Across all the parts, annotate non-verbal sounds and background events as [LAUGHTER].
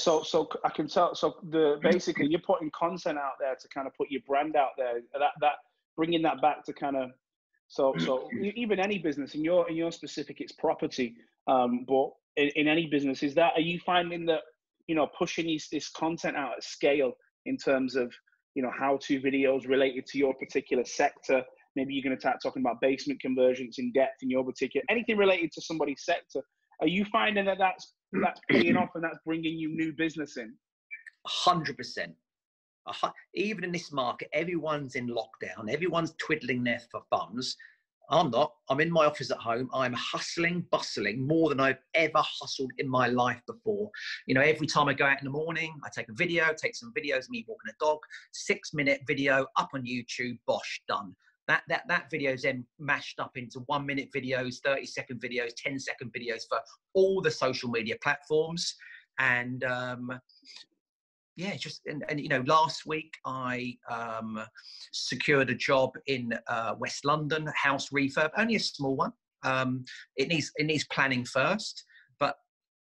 So, so I can tell. So, the basically, you're putting content out there to kind of put your brand out there. That that bringing that back to kind of so so [CLEARS THROAT] even any business in your in your specific, it's property. Um, but in, in any business, is that are you finding that you know pushing this this content out at scale in terms of you know how to videos related to your particular sector? Maybe you're going to start talking about basement conversions in depth in your particular anything related to somebody's sector. Are you finding that that's that's paying off and that's bringing you new business in? Hundred percent. Even in this market, everyone's in lockdown. Everyone's twiddling their thumbs. I'm not. I'm in my office at home. I'm hustling, bustling more than I've ever hustled in my life before. You know, every time I go out in the morning, I take a video, take some videos me walking a dog, six minute video up on YouTube, bosh, done. That, that, that video is then mashed up into one minute videos, 30 second videos, 10 second videos for all the social media platforms. And um, yeah, just and, and you know, last week I um, secured a job in uh, West London, house refurb, only a small one. Um, it needs it needs planning first, but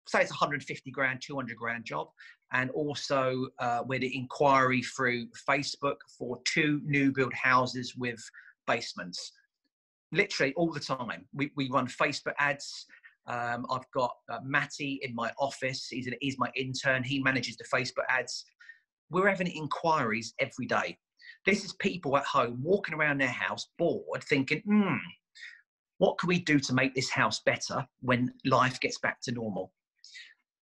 say it's 150 grand, 200 grand job, and also uh, with the inquiry through Facebook for two new build houses with basements. Literally all the time, we we run Facebook ads. Um, I've got uh, Matty in my office. He's, an, he's my intern. He manages the Facebook ads. We're having inquiries every day. This is people at home walking around their house bored, thinking, hmm, what can we do to make this house better when life gets back to normal?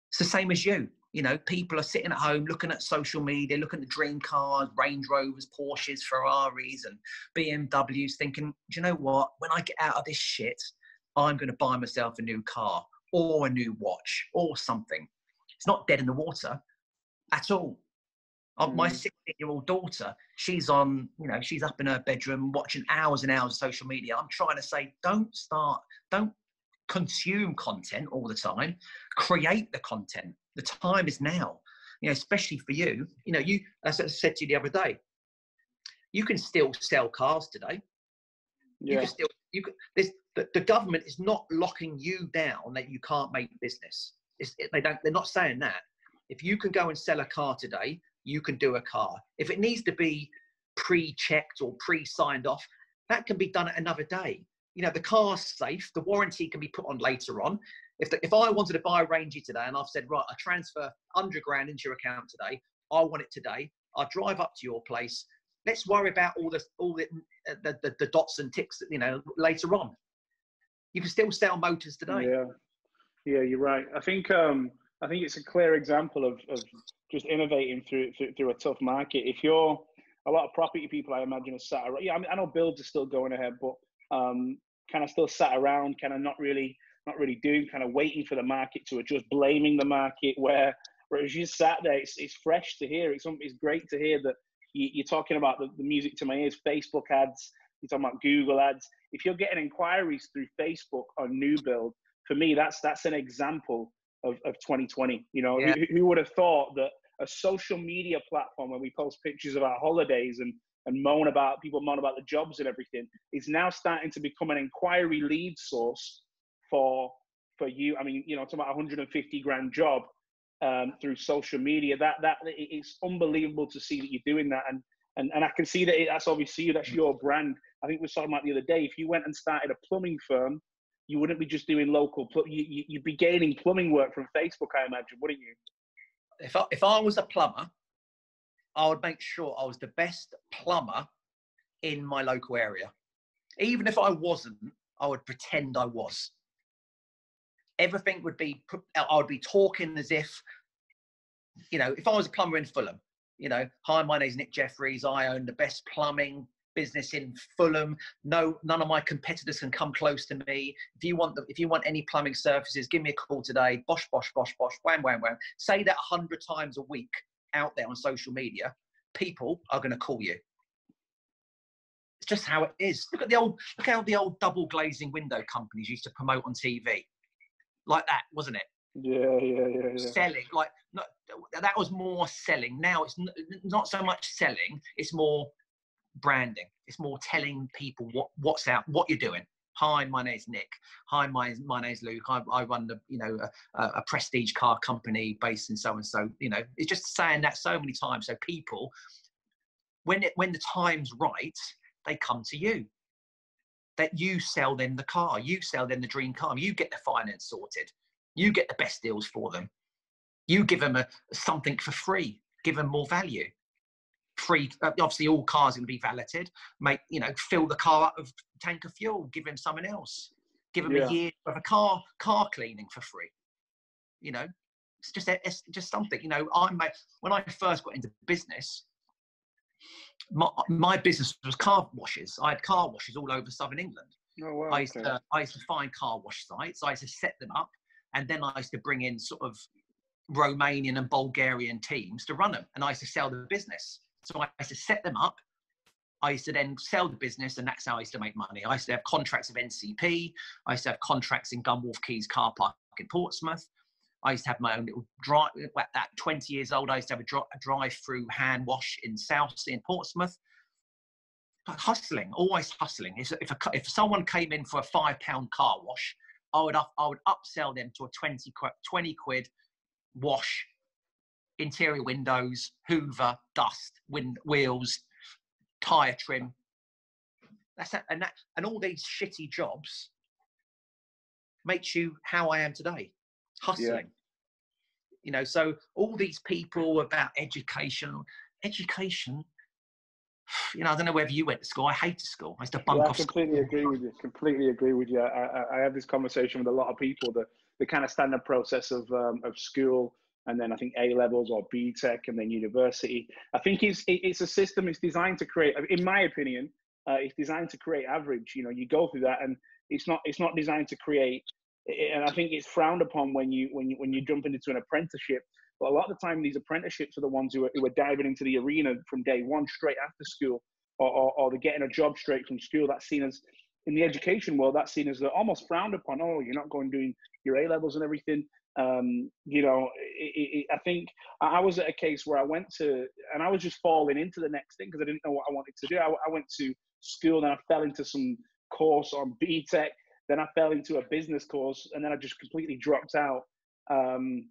It's the same as you. You know, people are sitting at home looking at social media, looking at the dream cars, Range Rovers, Porsches, Ferraris, and BMWs, thinking, do you know what? When I get out of this shit, I'm going to buy myself a new car or a new watch or something. It's not dead in the water at all. Mm. My 16 year old daughter, she's on, you know, she's up in her bedroom watching hours and hours of social media. I'm trying to say, don't start, don't consume content all the time, create the content. The time is now, you know, especially for you. You know, you, as I said to you the other day, you can still sell cars today. Yeah. You can still, you can, this, the, the government is not locking you down that you can't make business. It's, they don't. They're not saying that. If you can go and sell a car today, you can do a car. If it needs to be pre-checked or pre-signed off, that can be done at another day. You know, the car's safe. The warranty can be put on later on. If the, if I wanted to buy a Rangy today and I've said right, I transfer hundred grand into your account today. I want it today. I drive up to your place. Let's worry about all the all the the, the, the dots and ticks. You know, later on you can still sell motors today. Yeah, yeah, you're right. I think um, I think it's a clear example of, of just innovating through, through, through a tough market. If you're a lot of property people, I imagine, are sat around. Yeah, I, mean, I know builds are still going ahead, but um, kind of still sat around, kind of not really not really doing, kind of waiting for the market to adjust, blaming the market. Where whereas you sat there, it's, it's fresh to hear. It's it's great to hear that you, are talking about the, the music to my ears, Facebook ads. You're talking about Google ads if you're getting inquiries through Facebook on new build, for me, that's that's an example of, of 2020. You know, yeah. who, who would have thought that a social media platform where we post pictures of our holidays and and moan about people moan about the jobs and everything is now starting to become an inquiry lead source for for you. I mean, you know, talking about 150 grand job um, through social media. That that it's unbelievable to see that you're doing that, and and and I can see that it, that's obviously you. That's your brand. I think we were talking about the other day. If you went and started a plumbing firm, you wouldn't be just doing local. Pl- you, you'd be gaining plumbing work from Facebook, I imagine, wouldn't you? If I, if I was a plumber, I would make sure I was the best plumber in my local area. Even if I wasn't, I would pretend I was. Everything would be, I would be talking as if, you know, if I was a plumber in Fulham, you know, hi, my name's Nick Jeffries. I own the best plumbing business in Fulham. No, none of my competitors can come close to me. If you want the, if you want any plumbing services, give me a call today. Bosh, bosh, bosh, bosh, wham, wham, wham. Say that a hundred times a week out there on social media. People are going to call you. It's just how it is. Look at the old, look how the old double glazing window companies used to promote on TV, like that, wasn't it? Yeah, yeah, yeah, yeah. Selling, like not, that was more selling. Now it's not so much selling; it's more branding. It's more telling people what what's out, what you're doing. Hi, my name's Nick. Hi, my my name's Luke. I, I run the you know a, a prestige car company based in so and so. You know, it's just saying that so many times. So people, when it when the time's right, they come to you. That you sell them the car, you sell them the dream car, you get the finance sorted, you get the best deals for them, you give them a something for free, give them more value free. Uh, obviously, all cars to be valeted. Make you know, fill the car up of tank of fuel. Give them something else. Give them yeah. a year of a car car cleaning for free. You know, it's just it's just something. You know, I when I first got into business. My, my business was car washes. I had car washes all over southern England. Oh, wow, I, used okay. to, I used to find car wash sites. I used to set them up, and then I used to bring in sort of Romanian and Bulgarian teams to run them, and I used to sell the business. So I used to set them up. I used to then sell the business, and that's how I used to make money. I used to have contracts of NCP. I used to have contracts in Gunwharf Quays car park in Portsmouth. I used to have my own little drive. At that 20 years old, I used to have a, dri- a drive-through hand wash in Southsea in Portsmouth. But hustling, always hustling. If, if, a, if someone came in for a five-pound car wash, I would up, I would upsell them to a 20, 20 quid wash interior windows, Hoover, dust, wind, wheels, tire trim. That's that, and that, and all these shitty jobs makes you how I am today, hustling. You know, so all these people about education, education. You know, I don't know whether you went to school. I hated school. I used to bunk yeah, off. I completely school. agree with you. Completely agree with you. I, I, I have this conversation with a lot of people. The the kind of standard process of um, of school and then I think A levels or BTEC and then university. I think it's it's a system. It's designed to create, in my opinion, uh, it's designed to create average. You know, you go through that, and it's not it's not designed to create. And I think it's frowned upon when you when you when you jump into an apprenticeship. But a lot of the time, these apprenticeships are the ones who are, who are diving into the arena from day one, straight after school, or, or, or they're getting a job straight from school. That's seen as in the education world, that's seen as they're almost frowned upon. Oh, you're not going doing your A levels and everything. Um, you know, it, it, I think I was at a case where I went to, and I was just falling into the next thing because I didn't know what I wanted to do. I, I went to school, then I fell into some course on BTEC, then I fell into a business course, and then I just completely dropped out. Um,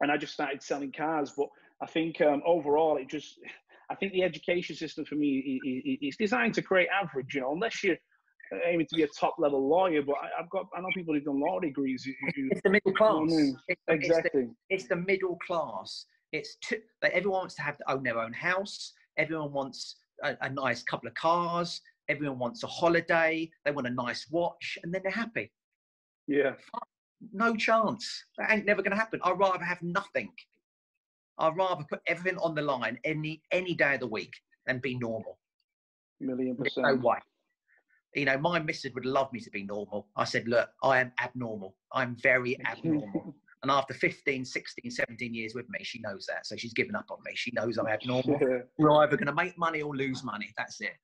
and I just started selling cars. But I think um, overall, it just, I think the education system for me is designed to create average. You know, unless you're aiming to be a top level lawyer, but I, have got I know people who've done law degrees. Who, it's the middle class. You know it's, exactly. It's the, it's the, middle class. It's too, like everyone wants to have to own their own house. Everyone wants a, a nice couple of cars. Everyone wants a holiday. They want a nice watch, and then they're happy. Yeah. No chance. That ain't never going to happen. I'd rather have nothing. I'd rather put everything on the line any any day of the week than be normal. Million percent. no way you know, my missus would love me to be normal. I said, look, I am abnormal. I'm very abnormal. [LAUGHS] and after 15, 16, 17 years with me, she knows that. So she's given up on me. She knows I'm abnormal. We're either going to make money or lose money. That's it.